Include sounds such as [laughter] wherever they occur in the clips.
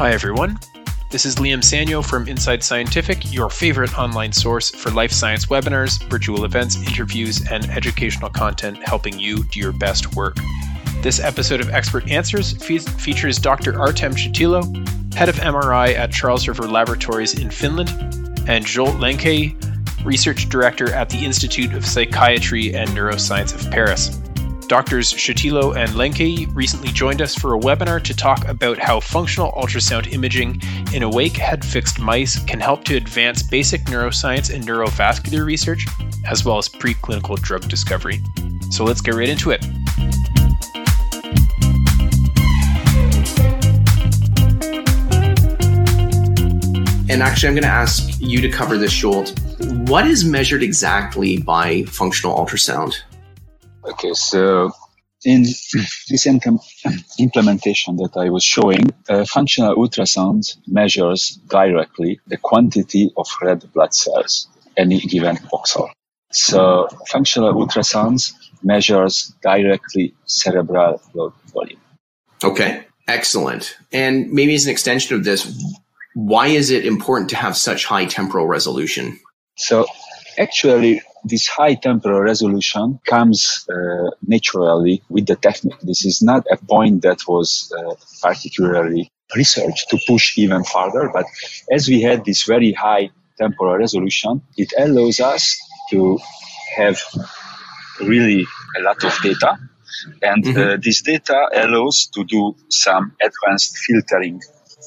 Hi, everyone. This is Liam Sanyo from Inside Scientific, your favorite online source for life science webinars, virtual events, interviews, and educational content helping you do your best work. This episode of Expert Answers fe- features Dr. Artem Shatilo, head of MRI at Charles River Laboratories in Finland, and Zsolt Lenkei, research director at the Institute of Psychiatry and Neuroscience of Paris. Doctors Shatilo and Lenkei recently joined us for a webinar to talk about how functional ultrasound imaging in awake head fixed mice can help to advance basic neuroscience and neurovascular research, as well as preclinical drug discovery. So let's get right into it. And actually, I'm going to ask you to cover this, Zsolt. What is measured exactly by functional ultrasound? Okay, so in [clears throat] this [clears throat] implementation that I was showing, uh, functional ultrasound measures directly the quantity of red blood cells any given voxel. So functional ultrasounds measures directly cerebral blood volume. Okay, excellent. And maybe as an extension of this, why is it important to have such high temporal resolution? So actually, this high temporal resolution comes uh, naturally with the technique. This is not a point that was uh, particularly researched to push even further, but as we had this very high temporal resolution, it allows us to have really a lot of data. And mm-hmm. uh, this data allows to do some advanced filtering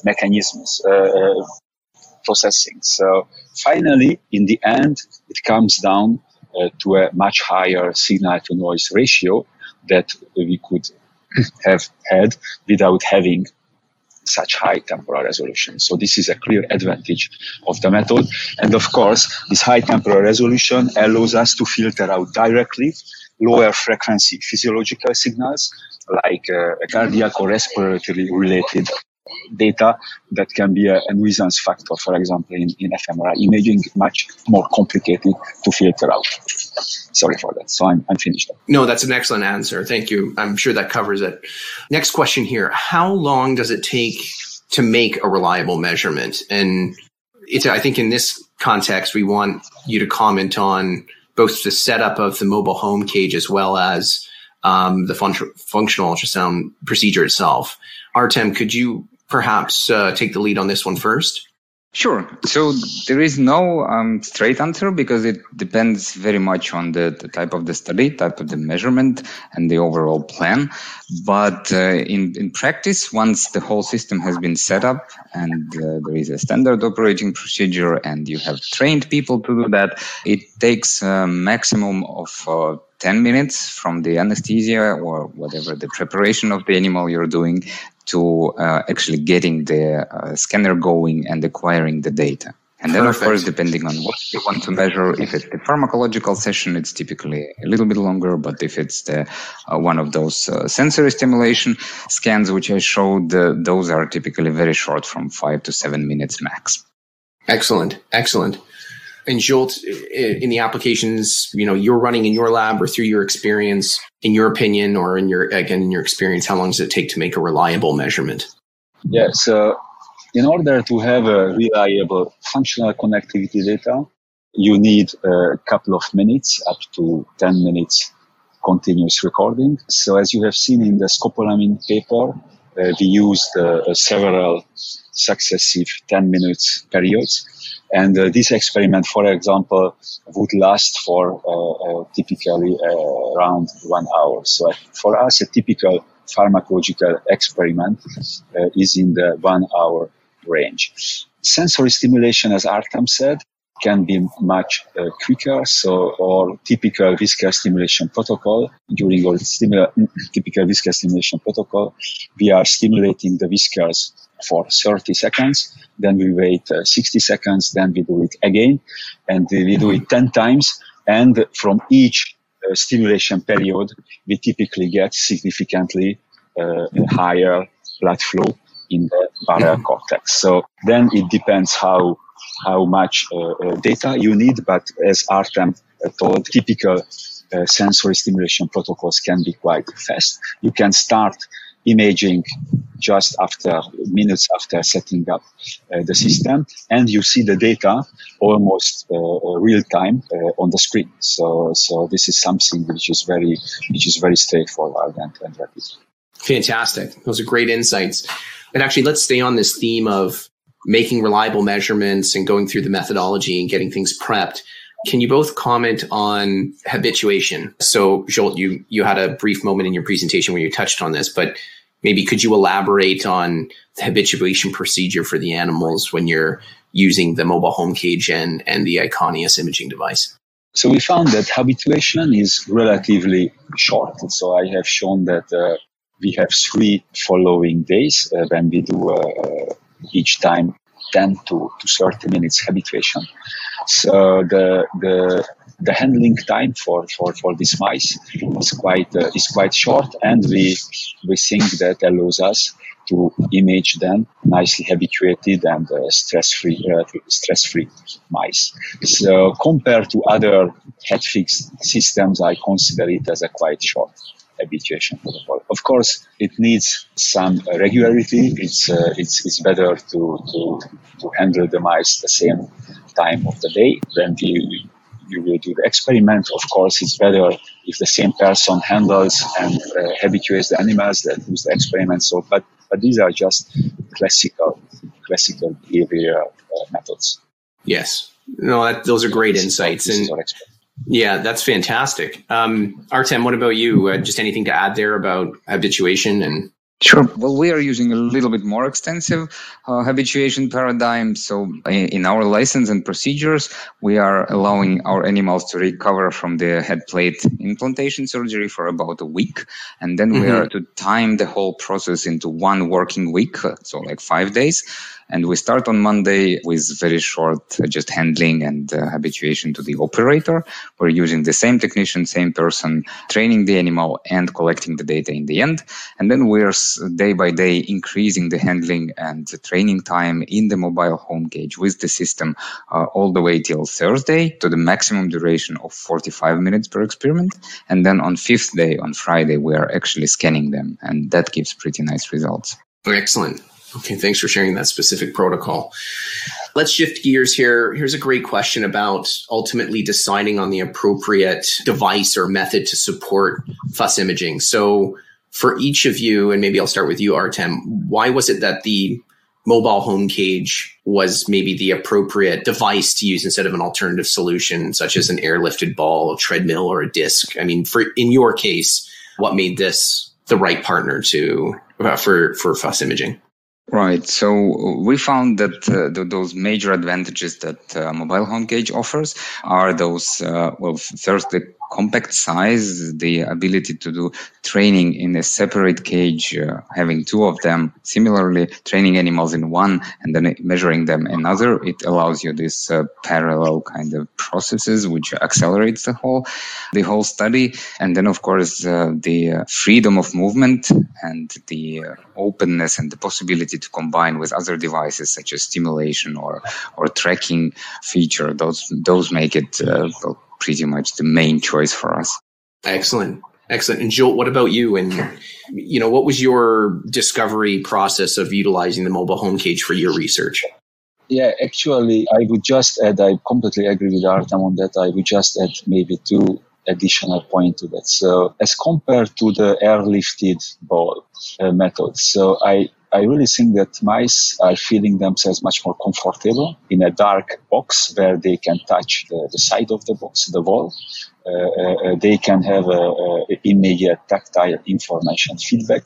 mechanisms, uh, processing. So finally, in the end, it comes down uh, to a much higher signal to noise ratio that we could [clears throat] have had without having such high temporal resolution. So this is a clear advantage of the method. And of course, this high temporal resolution allows us to filter out directly lower frequency physiological signals like uh, cardiac or respiratory related data that can be a, a, nuisance factor, for example, in, in fMRI imaging, much more complicated to filter out. Sorry for that. So I'm, I'm finished. No, that's an excellent answer. Thank you. I'm sure that covers it. Next question here. How long does it take to make a reliable measurement? And it's, I think in this context, we want you to comment on both the setup of the mobile home cage as well as um, the fun- functional ultrasound procedure itself. Artem, could you perhaps uh, take the lead on this one first? Sure. So there is no um, straight answer because it depends very much on the, the, type of the study, type of the measurement, and the overall plan. But uh, in, in practice, once the whole system has been set up and uh, there is a standard operating procedure and you have trained people to do that, it takes a maximum of uh, 10 minutes from the anesthesia or whatever the preparation of the animal you're doing to uh, actually getting the uh, scanner going and acquiring the data. And then, Perfect. of course, depending on what you want to measure, if it's the pharmacological session, it's typically a little bit longer. But if it's the uh, one of those uh, sensory stimulation scans, which I showed, uh, those are typically very short, from five to seven minutes max. Excellent, excellent. And Zsolt in the applications, you know, you're running in your lab or through your experience, in your opinion, or in your again in your experience, how long does it take to make a reliable measurement? Yeah, so in order to have a reliable functional connectivity data, you need a couple of minutes, up to 10 minutes continuous recording. So as you have seen in the scopolamine paper, uh, we used uh, several successive 10 minutes periods and uh, this experiment, for example, would last for uh, uh, typically uh, around one hour. So for us, a typical pharmacological experiment uh, is in the one hour range. Sensory stimulation, as Artem said, can be much uh, quicker. So, or typical visceral stimulation protocol during our stimula- typical visceral stimulation protocol, we are stimulating the whiskers for 30 seconds. Then we wait uh, 60 seconds. Then we do it again and we do it 10 times. And from each uh, stimulation period, we typically get significantly uh, higher blood flow in the barrel mm-hmm. cortex. So then it depends how how much uh, uh, data you need, but as Artem uh, told, typical sensory stimulation protocols can be quite fast. You can start imaging just after minutes after setting up uh, the system, and you see the data almost uh, uh real time uh, on the screen. So, so this is something which is very, which is very straightforward and, and rapid. Fantastic. Those are great insights. And actually, let's stay on this theme of making reliable measurements and going through the methodology and getting things prepped. Can you both comment on habituation? So, Zsolt, you, you had a brief moment in your presentation where you touched on this, but maybe could you elaborate on the habituation procedure for the animals when you're using the mobile home cage and, and the Iconeus imaging device? So we found that habituation is relatively short. So I have shown that uh, we have three following days uh, when we do uh, each time 10 to, to 30 minutes habituation. So the, the, the handling time for, for, for this mice is quite, uh, is quite short and we, we think that allows us to image them nicely habituated and uh, stress-free, uh, stress-free mice. So compared to other head fixed systems, I consider it as a quite short habituation protocol. Of course, it needs some regularity. It's uh, it's it's better to, to to handle the mice the same time of the day when you you will do the experiment. Of course, it's better if the same person handles and uh, habituates the animals that use the experiment. So, but but these are just classical classical behavior uh, methods. Yes, no, that, those are great insights and. Yeah, that's fantastic. Um, Artem, what about you? Uh, just anything to add there about habituation and Sure. Well, we are using a little bit more extensive uh, habituation paradigm. So, in our license and procedures, we are allowing our animals to recover from the head plate implantation surgery for about a week. And then mm-hmm. we are to time the whole process into one working week, so like five days. And we start on Monday with very short uh, just handling and uh, habituation to the operator. We're using the same technician, same person, training the animal and collecting the data in the end. And then we're day by day increasing the handling and the training time in the mobile home cage with the system uh, all the way till Thursday to the maximum duration of 45 minutes per experiment. And then on fifth day, on Friday, we are actually scanning them and that gives pretty nice results. Excellent. Okay, thanks for sharing that specific protocol. Let's shift gears here. Here's a great question about ultimately deciding on the appropriate device or method to support FUS imaging. So, for each of you, and maybe I'll start with you, Artem, why was it that the mobile home cage was maybe the appropriate device to use instead of an alternative solution, such as an airlifted ball, a treadmill, or a disc? I mean, for in your case, what made this the right partner to uh, for for FUS imaging? Right. So we found that uh, th- those major advantages that uh, mobile home cage offers are those, uh, well, first, compact size, the ability to do training in a separate cage, uh, having two of them, similarly training animals in one and then measuring them another. It allows you this uh, parallel kind of processes, which accelerates the whole, the whole study. And then, of course, uh, the uh, freedom of movement and the uh, openness and the possibility to combine with other devices such as stimulation or, or tracking feature. Those, those make it uh, pretty much the main choice for us. Excellent. Excellent. And Zsolt, what about you? And, you know, what was your discovery process of utilizing the mobile home cage for your research? Yeah, actually, I would just add, I completely agree with Artem on that. I would just add maybe two additional point to that. So as compared to the airlifted ball uh, method, so I I really think that mice are feeling themselves much more comfortable in a dark box where they can touch the, the side of the box, the wall. Uh, uh, they can have immediate tactile information feedback,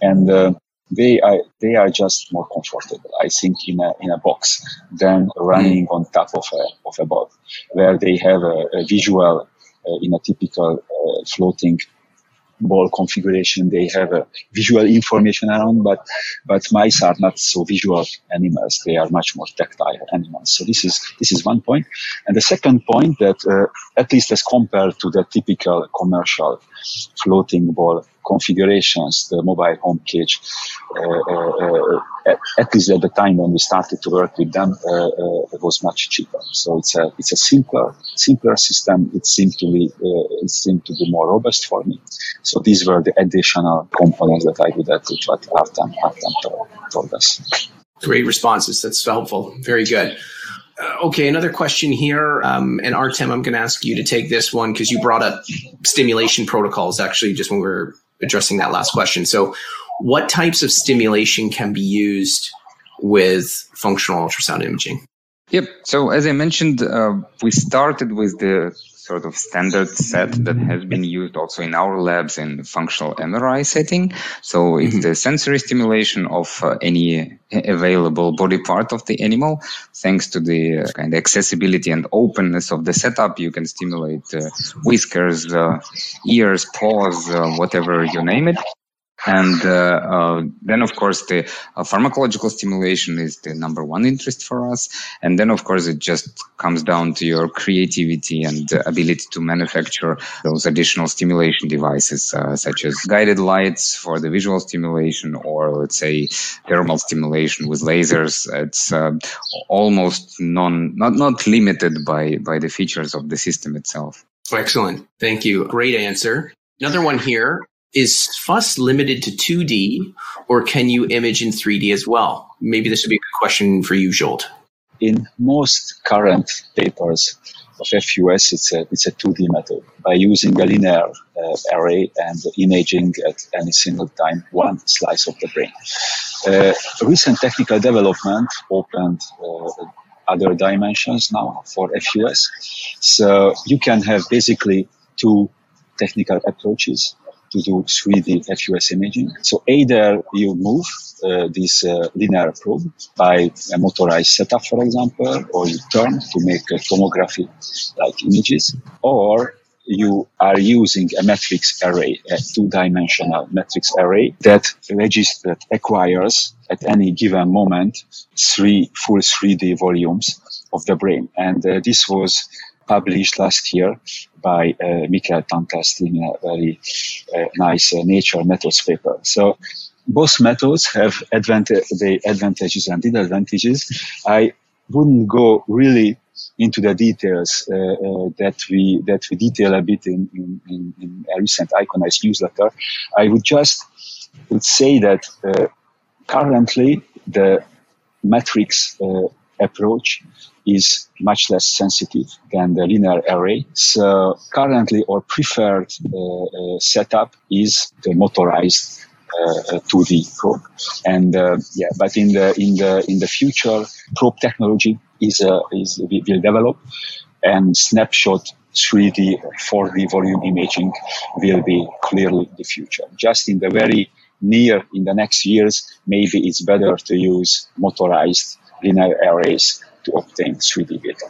and uh, they are they are just more comfortable, I think, in a in a box than running on top of a of a ball, where they have a, a visual uh, in a typical uh, floating ball configuration. They have a visual information around, but but mice are not so visual animals. They are much more tactile animals. So this is this is one point. And the second point that uh, at least as compared to the typical commercial floating ball configurations, the mobile home cage, uh, uh, at, at, least at the time when we started to work with them, uh, it was much cheaper. So it's a it's a simpler simpler system. It seemed to be it seemed to be more robust for me. So these were the additional components that I would add to what Artem Artem told, told us. Great responses. That's helpful. Very good. Uh, okay, another question here. Um, and Artem, I'm going to ask you to take this one because you brought up stimulation protocols actually just when we were addressing that last question. So, what types of stimulation can be used with functional ultrasound imaging? Yep. So, as I mentioned, uh, we started with the sort of standard set that has been used also in our labs in functional MRI setting. So it's mm-hmm. the sensory stimulation of uh, any available body part of the animal. Thanks to the uh, kind of accessibility and openness of the setup, you can stimulate uh, whiskers, uh, ears, paws, uh, whatever you name it. And uh, uh, then, of course, the uh, pharmacological stimulation is the number one interest for us. And then, of course, it just comes down to your creativity and ability to manufacture those additional stimulation devices, such as guided lights for the visual stimulation, or let's say thermal stimulation with lasers. It's almost non, not not limited by by the features of the system itself. Excellent, thank you. Great answer. Another one here is FUS limited to 2D or can you image in 3D as well? Maybe this would be a good question for you, Zsolt. In most current papers of FUS, it's a, it's a 2D method by using a linear uh, array and imaging at any single time one slice of the brain. Uh, recent technical development opened uh, other dimensions now for FUS. So you can have basically two technical approaches to do 3D FUS imaging. So either you move uh, this uh, linear probe by a motorized setup, for example, or you turn to make a tomography like images, or you are using a matrix array, a two-dimensional matrix array that registers, acquires at any given moment three full 3D volumes of the brain. And uh, this was published last year by uh, Mickael Tanter's team in a very uh, nice uh, Nature Methods paper. So both methods have advantage, the advantages and disadvantages. I wouldn't go really into the details uh, uh, that we that we detail a bit in, in, in a recent Iconeus newsletter. I would just would say that uh, currently the matrix approach is much less sensitive than the linear array. So currently our preferred uh, uh, setup is the motorized uh, 2D probe. And uh, yeah, but in the in the in the future, probe technology is uh, is will develop, and snapshot 3D, 4D volume imaging will be clearly the future. Just in the very near in the next years, maybe it's better to use motorized linear arrays to obtain 3D data.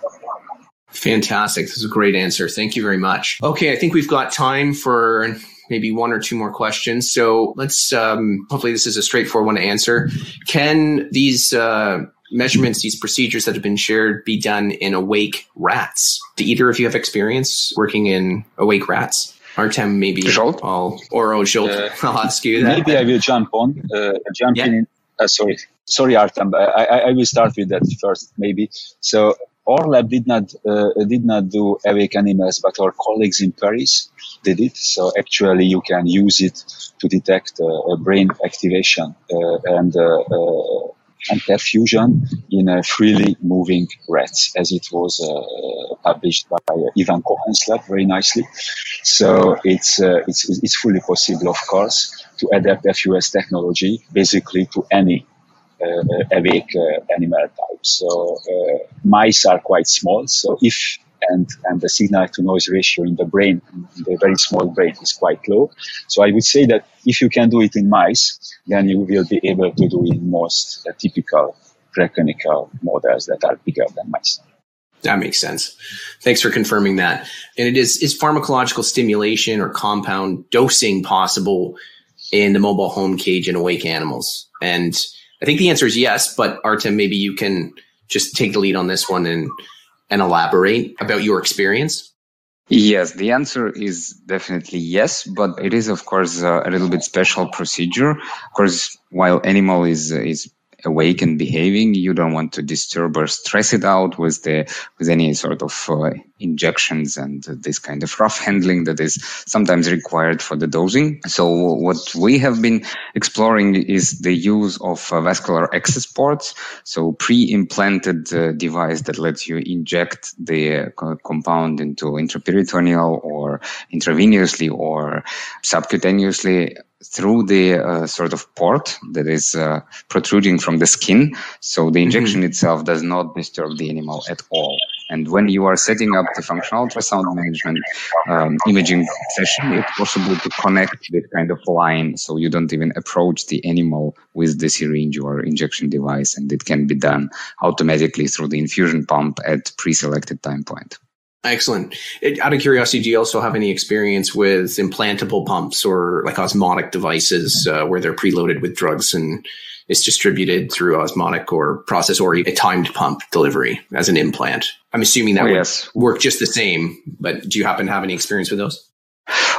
Fantastic. This is a great answer. Thank you very much. Okay, I think we've got time for maybe one or two more questions. So let's, um, hopefully, this is a straightforward one to answer. Can these uh, measurements, these procedures that have been shared, be done in awake rats? Do either of you have experience working in awake rats? Artem, maybe Zsolt? I'll, or oh, Zsolt, uh, [laughs] I'll ask you that. Maybe I will jump on, uh, jump yeah. in. Uh, sorry, sorry, Artem. I, I, I will start with that first, maybe. So our lab did not uh, did not do awake animals, but our colleagues in Paris did it. So actually, you can use it to detect uh, brain activation uh, and uh, uh, and perfusion in a freely moving rats, as it was uh, published by Ivan Cohen's lab very nicely. So it's it's it's fully possible, of course, to adapt FUS technology basically to any uh, awake uh, animal type. So uh, mice are quite small. So if and, and the signal to noise ratio in the brain, in the very small brain, is quite low. So I would say that if you can do it in mice, then you will be able to do it in most uh, typical preclinical models that are bigger than mice. That makes sense. Thanks for confirming that. And it is is pharmacological stimulation or compound dosing possible in the mobile home cage and awake animals? And I think the answer is yes, but Artem, maybe you can just take the lead on this one and and elaborate about your experience. Yes, the answer is definitely yes, but it is of course a little bit special procedure. Of course, while animal is is awake and behaving. You don't want to disturb or stress it out with the with any sort of uh, injections and this kind of rough handling that is sometimes required for the dosing. So what we have been exploring is the use of uh, vascular access ports. So pre-implanted uh, device that lets you inject the uh, compound into intraperitoneal or intravenously or subcutaneously through the uh, sort of port that is uh, protruding from the skin. So the injection mm-hmm. itself does not disturb the animal at all. And when you are setting up the functional ultrasound management um, imaging session, it's possible to connect this kind of line so you don't even approach the animal with the syringe or injection device. And it can be done automatically through the infusion pump at pre-selected time point. Excellent. It, out of curiosity, do you also have any experience with implantable pumps or like osmotic devices uh, where they're preloaded with drugs and it's distributed through osmotic or process or a timed pump delivery as an implant? I'm assuming that oh, would yes. work just the same, but do you happen to have any experience with those?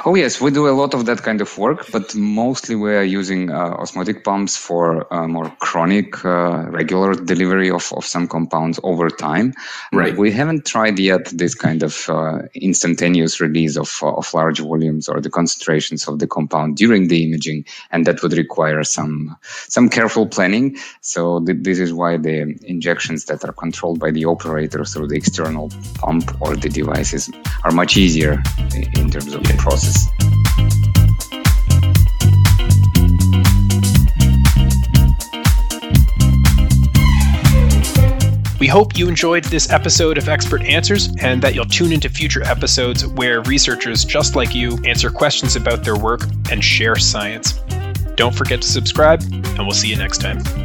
Oh yes, we do a lot of that kind of work, but mostly we are using uh, osmotic pumps for uh, more chronic, uh, regular delivery of, of some compounds over time. Right. We haven't tried yet this kind of uh, instantaneous release of uh, of large volumes or the concentrations of the compound during the imaging, and that would require some some careful planning. So th- this is why the injections that are controlled by the operator through the external pump or the devices are much easier in terms of process. We hope you enjoyed this episode of Expert Answers and that you'll tune into future episodes where researchers just like you answer questions about their work and share science. Don't forget to subscribe, and we'll see you next time.